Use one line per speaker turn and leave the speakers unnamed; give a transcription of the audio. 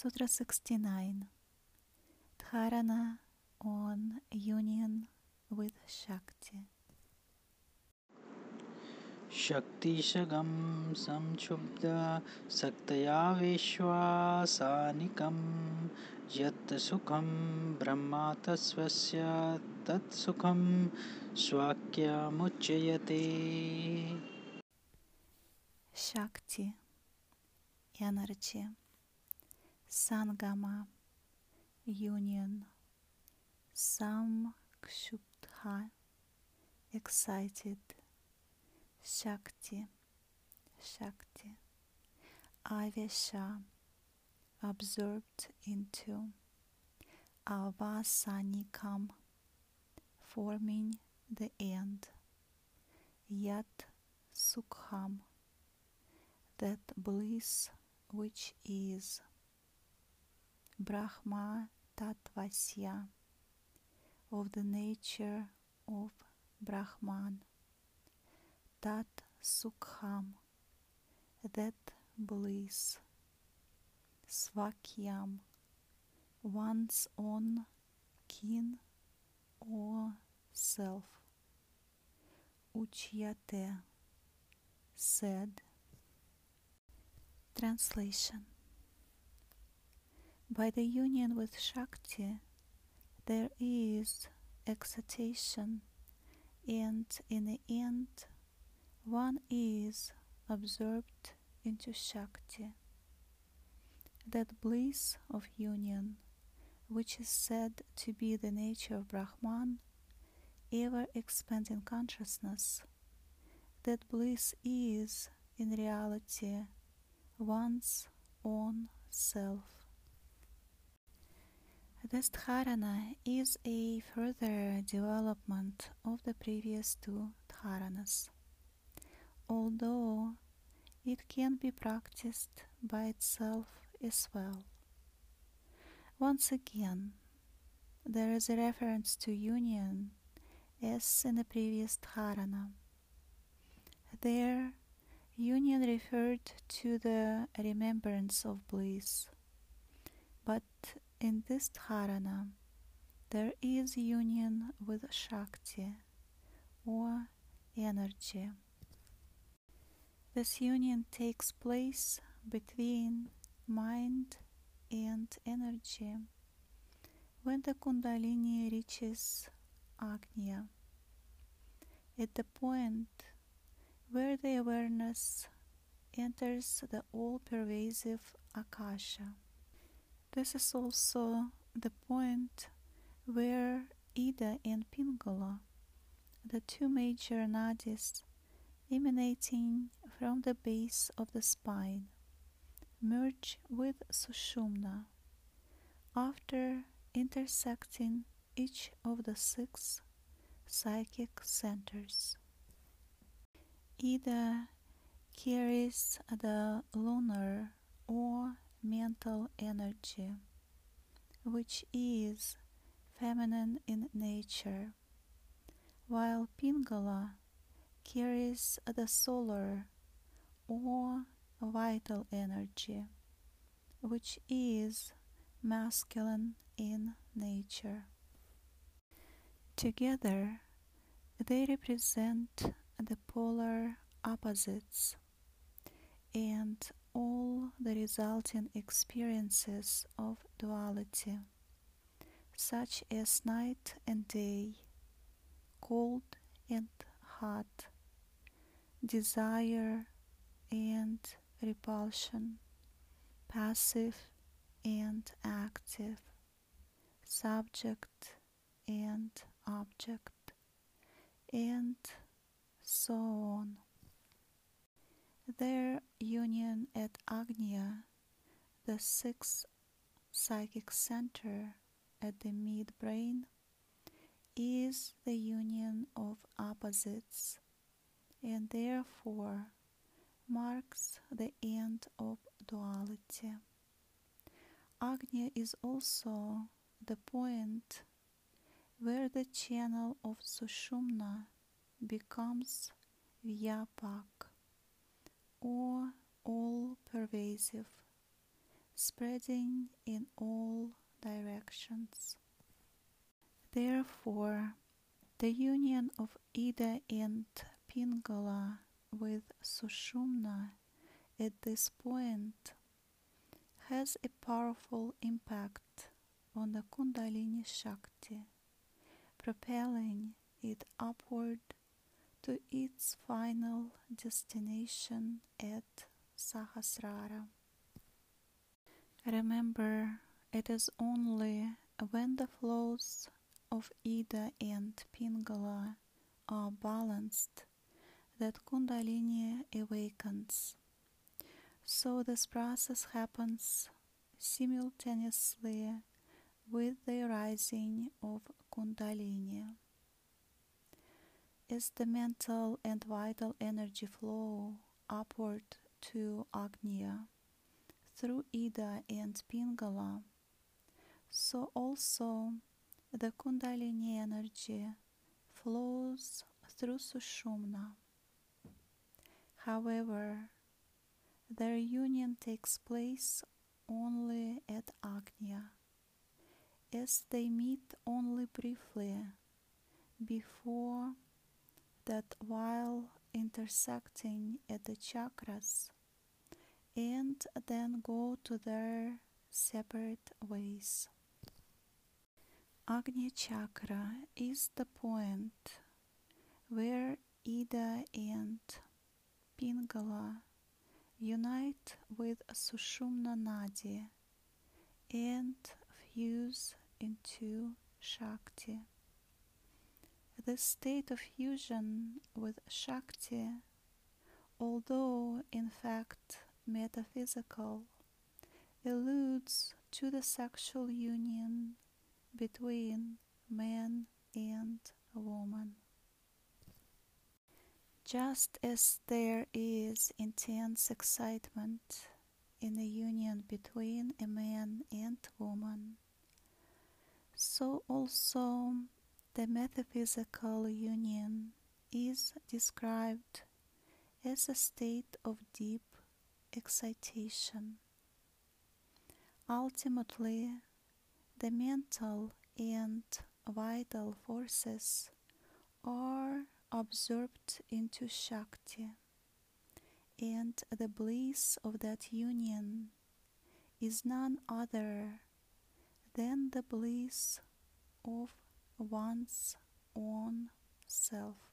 Sutra 69 Dharana on Union with Shakti.
शक्तिशगं संक्षुब्ध सक्तया विश्वासानिकं यत् सुखं Brahma तस्वस्य तत्सुखं स्वाक्यमुच्यते
Shakti energy, Sangama union, Samkshubdha excited, Shakti, Shakti, Avesha absorbed into, Avasanikam forming the end, Yat Sukham that bliss which is Brahma Tatvasya of the nature of Brahman. Tat Sukham that bliss. Svakyam one's own kin or self. Uchyate said. Translation By the union with Shakti, there is excitation, and in the end, one is absorbed into Shakti. That bliss of union, which is said to be the nature of Brahman, ever expanding consciousness, that bliss is, in reality, one's own self. This dharana is a further development of the previous two dharanas, although it can be practiced by itself as well. Once again, there is a reference to union as in the previous dharana. There, Union referred to the remembrance of bliss, but in this dharana there is union with Shakti or energy. This union takes place between mind and energy when the Kundalini reaches Agnya. At the point where the awareness enters the all pervasive Akasha. This is also the point where Ida and Pingala, the two major nadis emanating from the base of the spine, merge with Sushumna after intersecting each of the six psychic centers. Ida carries the lunar or mental energy, which is feminine in nature, while Pingala carries the solar or vital energy, which is masculine in nature. Together, they represent the polar opposites and all the resulting experiences of duality, such as night and day, cold and hot, desire and repulsion, passive and active, subject and object, and so on. Their union at Agnya, the sixth psychic center at the midbrain, is the union of opposites and therefore marks the end of duality. Agnya is also the point where the channel of Sushumna becomes Vyapak pervasive, spreading in all directions. Therefore, the union of Ida and Pingala with Sushumna at this point has a powerful impact on the Kundalini Shakti, propelling it upward to its final destination at Sahasrara. Remember, it is only when the flows of Ida and Pingala are balanced that Kundalini awakens. So this process happens simultaneously with the rising of Kundalini. As the mental and vital energy flow upward to Agnya through Ida and Pingala, so also the Kundalini energy flows through Sushumna. However, their union takes place only at Agnya, as they meet only briefly before that while intersecting at the chakras and then go to their separate ways. Agnya Chakra is the point where Ida and Pingala unite with Sushumna Nadi and fuse into Shakti. This state of fusion with Shakti, although in fact metaphysical, alludes to the sexual union between man and woman. Just as there is intense excitement in a union between a man and woman, so also the metaphysical union is described as a state of deep excitation. Ultimately, the mental and vital forces are absorbed into Shakti, and the bliss of that union is none other than the bliss of one's own self.